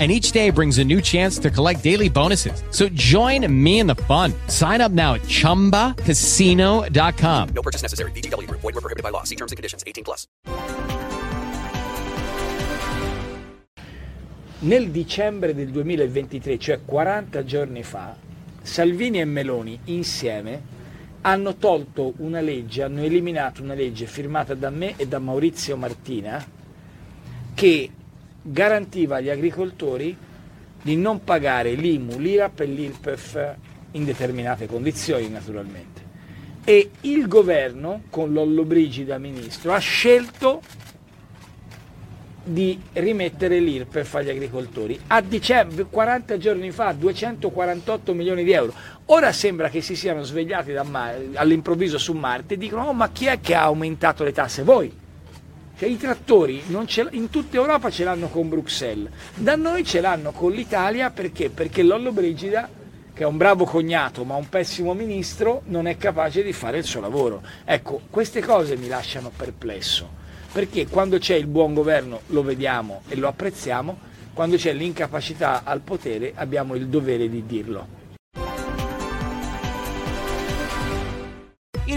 and each day brings a new chance to collect daily bonuses. So join me in the fun. Sign up now at ChumbaCasino.com. No purchase necessary. VGW. Void were prohibited by law. See terms and conditions. 18 plus. Nel dicembre del 2023, cioè 40 giorni fa, Salvini e Meloni insieme hanno tolto una legge, hanno eliminato una legge firmata da me e da Maurizio Martina che garantiva agli agricoltori di non pagare l'IMU, l'IRAP e l'IRPEF in determinate condizioni naturalmente. E il governo, con Lollo Brigida ministro, ha scelto di rimettere l'IRPEF agli agricoltori. A dicembre, 40 giorni fa, 248 milioni di euro. Ora sembra che si siano svegliati all'improvviso su Marte e dicono oh, ma chi è che ha aumentato le tasse? Voi cioè, I trattori in tutta Europa ce l'hanno con Bruxelles, da noi ce l'hanno con l'Italia perché? Perché Lollo Brigida, che è un bravo cognato ma un pessimo ministro, non è capace di fare il suo lavoro. Ecco, queste cose mi lasciano perplesso, perché quando c'è il buon governo lo vediamo e lo apprezziamo, quando c'è l'incapacità al potere abbiamo il dovere di dirlo.